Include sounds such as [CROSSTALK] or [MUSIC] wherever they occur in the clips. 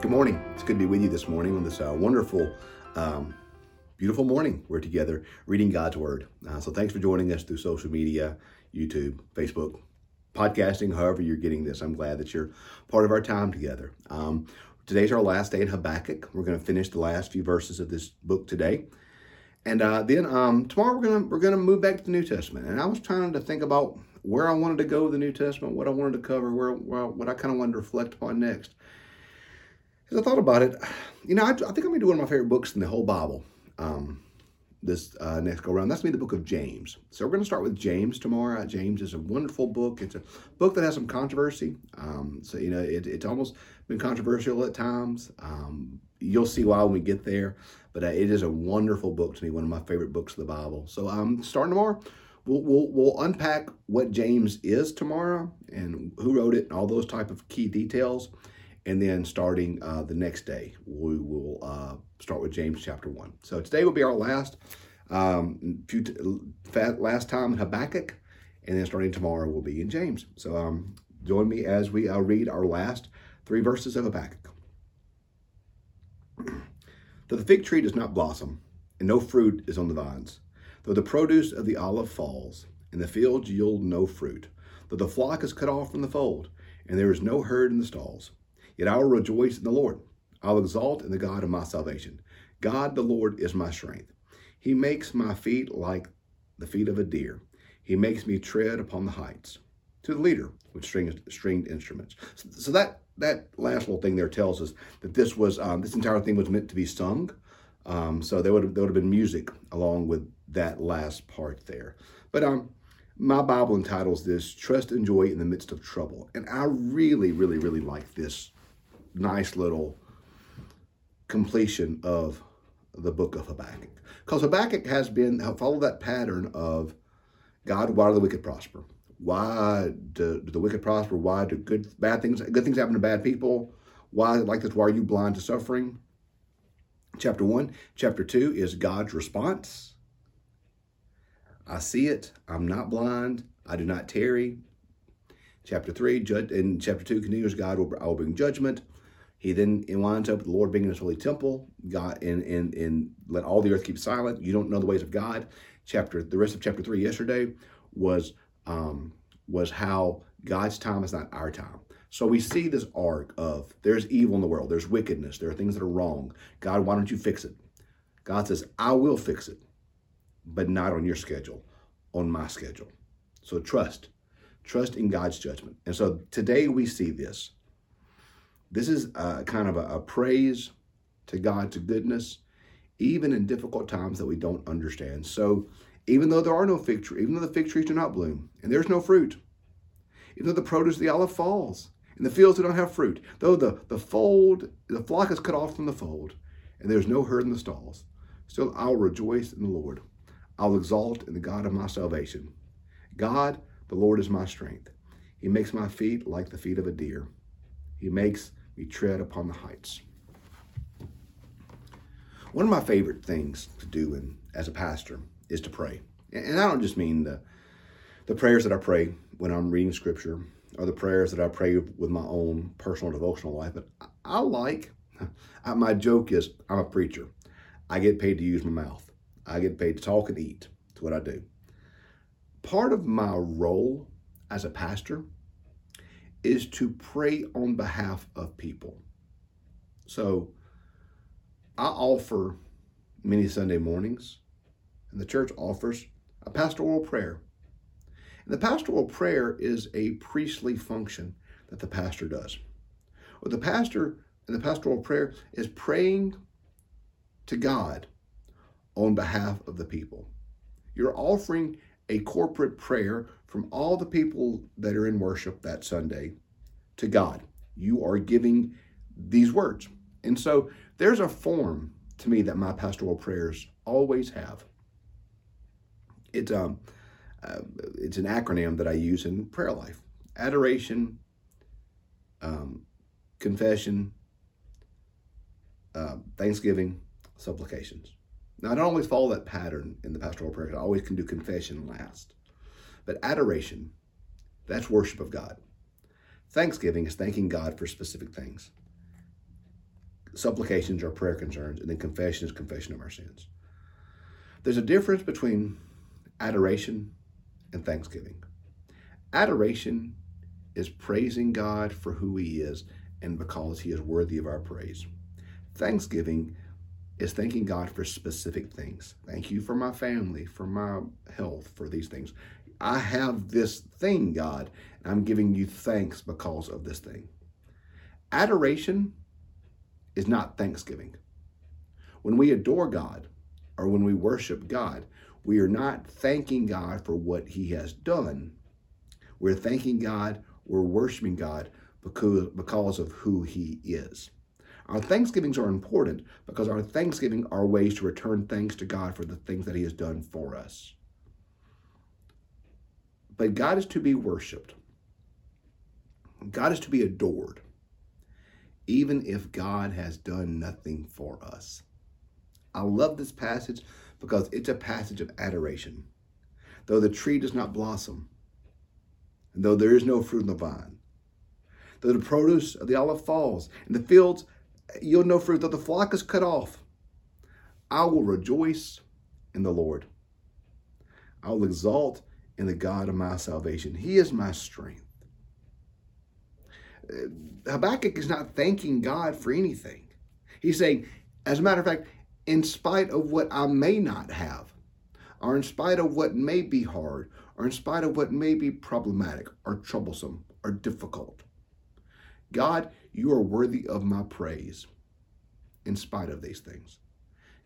Good morning. It's good to be with you this morning on this uh, wonderful, um, beautiful morning. We're together reading God's Word. Uh, so thanks for joining us through social media, YouTube, Facebook, podcasting, however you're getting this. I'm glad that you're part of our time together. Um, today's our last day in Habakkuk. We're going to finish the last few verses of this book today. And uh, then um, tomorrow we're gonna we're gonna move back to the New Testament. And I was trying to think about where I wanted to go with the New Testament, what I wanted to cover, where, where what I kind of wanted to reflect upon next. As I thought about it, you know, I, I think I'm gonna do one of my favorite books in the whole Bible. Um, this uh, next go around. That's me, the book of James. So we're going to start with James tomorrow. James is a wonderful book. It's a book that has some controversy. Um, so you know, it, it's almost been controversial at times. Um, you'll see why when we get there. But uh, it is a wonderful book to me, one of my favorite books of the Bible. So um, starting tomorrow, we'll, we'll, we'll unpack what James is tomorrow and who wrote it and all those type of key details. And then starting uh, the next day, we will uh, start with James chapter 1. So today will be our last um, few t- last time in Habakkuk, and then starting tomorrow will be in James. So um, join me as we uh, read our last three verses of Habakkuk. [CLEARS THROAT] Though the fig tree does not blossom, and no fruit is on the vines, though the produce of the olive falls, and the fields yield no fruit, though the flock is cut off from the fold, and there is no herd in the stalls, yet I will rejoice in the Lord. I'll exalt in the God of my salvation. God the Lord is my strength. He makes my feet like the feet of a deer. He makes me tread upon the heights. To the leader with stringed, stringed instruments. So, so that that last little thing there tells us that this was um, this entire thing was meant to be sung. Um, so there would have, there would have been music along with that last part there. But um, my Bible entitles this "Trust and Joy in the Midst of Trouble," and I really, really, really like this nice little completion of the book of Habakkuk because Habakkuk has been followed that pattern of God, why do the wicked prosper? Why do, do, the wicked prosper? Why do good bad things good things happen to bad people? Why like this? Why are you blind to suffering? Chapter one, chapter two is God's response. I see it. I'm not blind. I do not tarry. Chapter three, judge, in chapter two continues. God will, I will bring judgment. He then winds up the Lord being in his holy temple, God and and and let all the earth keep silent. You don't know the ways of God. Chapter the rest of chapter three yesterday was um, was how God's time is not our time. So we see this arc of there's evil in the world, there's wickedness, there are things that are wrong. God, why don't you fix it? God says, I will fix it, but not on your schedule, on my schedule. So trust, trust in God's judgment. And so today we see this. This is a, kind of a, a praise to God's goodness, even in difficult times that we don't understand. So even though there are no fig trees, even though the fig trees do not bloom, and there's no fruit, even though the produce of the olive falls, and the fields do not have fruit, though the, the fold, the flock is cut off from the fold, and there's no herd in the stalls, still I'll rejoice in the Lord. I'll exalt in the God of my salvation. God, the Lord is my strength. He makes my feet like the feet of a deer. He makes me tread upon the heights. One of my favorite things to do in, as a pastor is to pray. And I don't just mean the, the prayers that I pray when I'm reading scripture or the prayers that I pray with my own personal devotional life, but I like, [LAUGHS] my joke is I'm a preacher. I get paid to use my mouth. I get paid to talk and eat. That's what I do. Part of my role as a pastor is to pray on behalf of people. So I offer many Sunday mornings and the church offers a pastoral prayer. And the pastoral prayer is a priestly function that the pastor does. What the pastor in the pastoral prayer is praying to God on behalf of the people. You're offering a corporate prayer from all the people that are in worship that Sunday to God. You are giving these words. And so there's a form to me that my pastoral prayers always have. It's um, uh, it's an acronym that I use in prayer life: adoration, um, confession, uh, thanksgiving, supplications. Now I don't always follow that pattern in the pastoral prayer. I always can do confession last, but adoration, that's worship of God. Thanksgiving is thanking God for specific things. supplications are prayer concerns, and then confession is confession of our sins. There's a difference between adoration and thanksgiving. Adoration is praising God for who He is and because He is worthy of our praise. Thanksgiving is thanking God for specific things. Thank you for my family, for my health, for these things. I have this thing, God, and I'm giving you thanks because of this thing. Adoration is not thanksgiving. When we adore God or when we worship God, we are not thanking God for what He has done. We're thanking God, we're worshiping God because, because of who He is. Our thanksgivings are important because our thanksgiving are ways to return thanks to God for the things that He has done for us. But God is to be worshiped. God is to be adored, even if God has done nothing for us. I love this passage because it's a passage of adoration. Though the tree does not blossom, and though there is no fruit in the vine, though the produce of the olive falls, and the fields yield no fruit, though the flock is cut off, I will rejoice in the Lord. I will exalt in the God of my salvation. He is my strength. Uh, Habakkuk is not thanking God for anything. He's saying, as a matter of fact, in spite of what I may not have, or in spite of what may be hard, or in spite of what may be problematic, or troublesome, or difficult, God, you are worthy of my praise in spite of these things.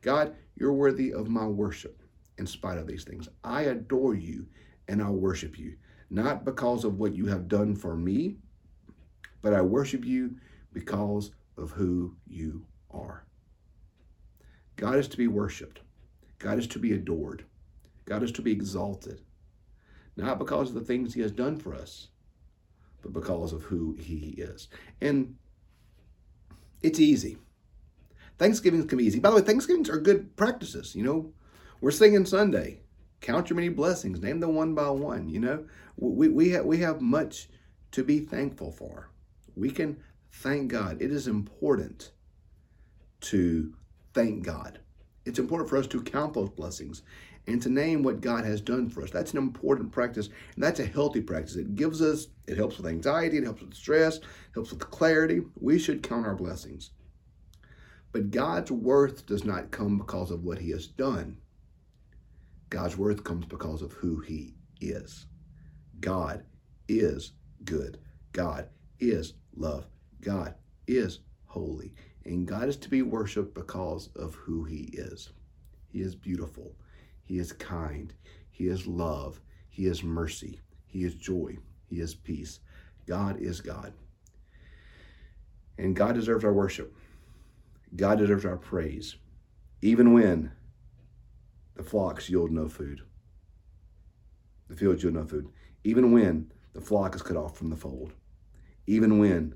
God, you're worthy of my worship in spite of these things. I adore you and I worship you, not because of what you have done for me, but I worship you because of who you are. God is to be worshiped. God is to be adored. God is to be exalted, not because of the things he has done for us, but because of who he is. And it's easy. Thanksgivings can be easy. By the way, Thanksgivings are good practices. You know, we're singing Sunday. Count your many blessings. Name them one by one. You know, we, we, have, we have much to be thankful for. We can thank God. It is important to thank God. It's important for us to count those blessings and to name what God has done for us. That's an important practice, and that's a healthy practice. It gives us, it helps with anxiety, it helps with stress, helps with clarity. We should count our blessings. But God's worth does not come because of what He has done. God's worth comes because of who He is. God is good. God is love. God is holy. And God is to be worshiped because of who He is. He is beautiful. He is kind. He is love. He is mercy. He is joy. He is peace. God is God. And God deserves our worship. God deserves our praise, even when the flocks yield no food. The fields yield no food. Even when the flock is cut off from the fold. Even when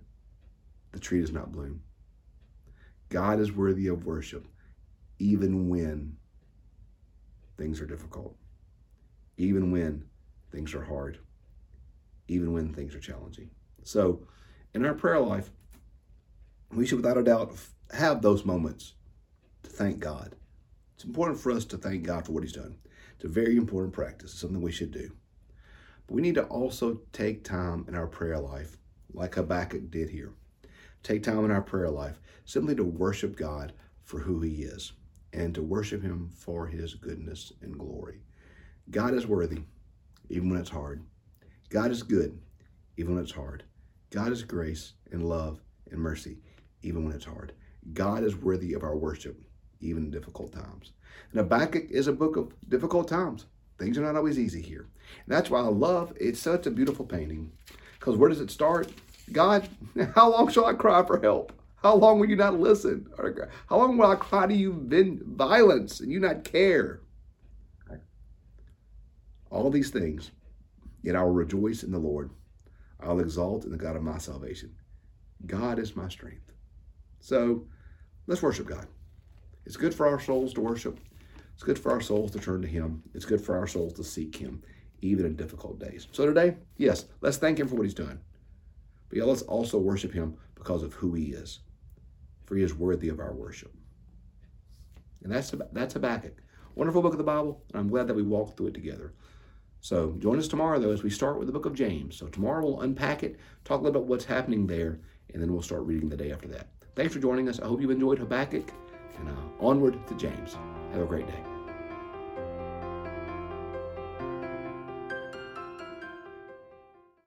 the tree does not bloom. God is worthy of worship, even when things are difficult, even when things are hard, even when things are challenging. So, in our prayer life, we should without a doubt have those moments to thank God. It's important for us to thank God for what He's done. It's a very important practice, it's something we should do. But we need to also take time in our prayer life, like Habakkuk did here. Take time in our prayer life simply to worship God for who He is and to worship Him for His goodness and glory. God is worthy, even when it's hard. God is good, even when it's hard. God is grace and love and mercy, even when it's hard. God is worthy of our worship, even in difficult times. And Habakkuk is a book of difficult times. Things are not always easy here. And that's why I love it's such a beautiful painting. Because where does it start? God, [LAUGHS] how long shall I cry for help? How long will you not listen? How long will I cry to you in violence and you not care? All these things, yet I will rejoice in the Lord. I'll exalt in the God of my salvation. God is my strength. So let's worship God. It's good for our souls to worship. It's good for our souls to turn to Him. It's good for our souls to seek Him, even in difficult days. So today, yes, let's thank Him for what He's done. But yeah, let's also worship Him because of who He is. For he is worthy of our worship. And that's, that's Habakkuk. Wonderful book of the Bible, and I'm glad that we walked through it together. So join us tomorrow, though, as we start with the book of James. So tomorrow we'll unpack it, talk a little bit about what's happening there, and then we'll start reading the day after that. Thanks for joining us. I hope you enjoyed Habakkuk, and uh, onward to James. Have a great day.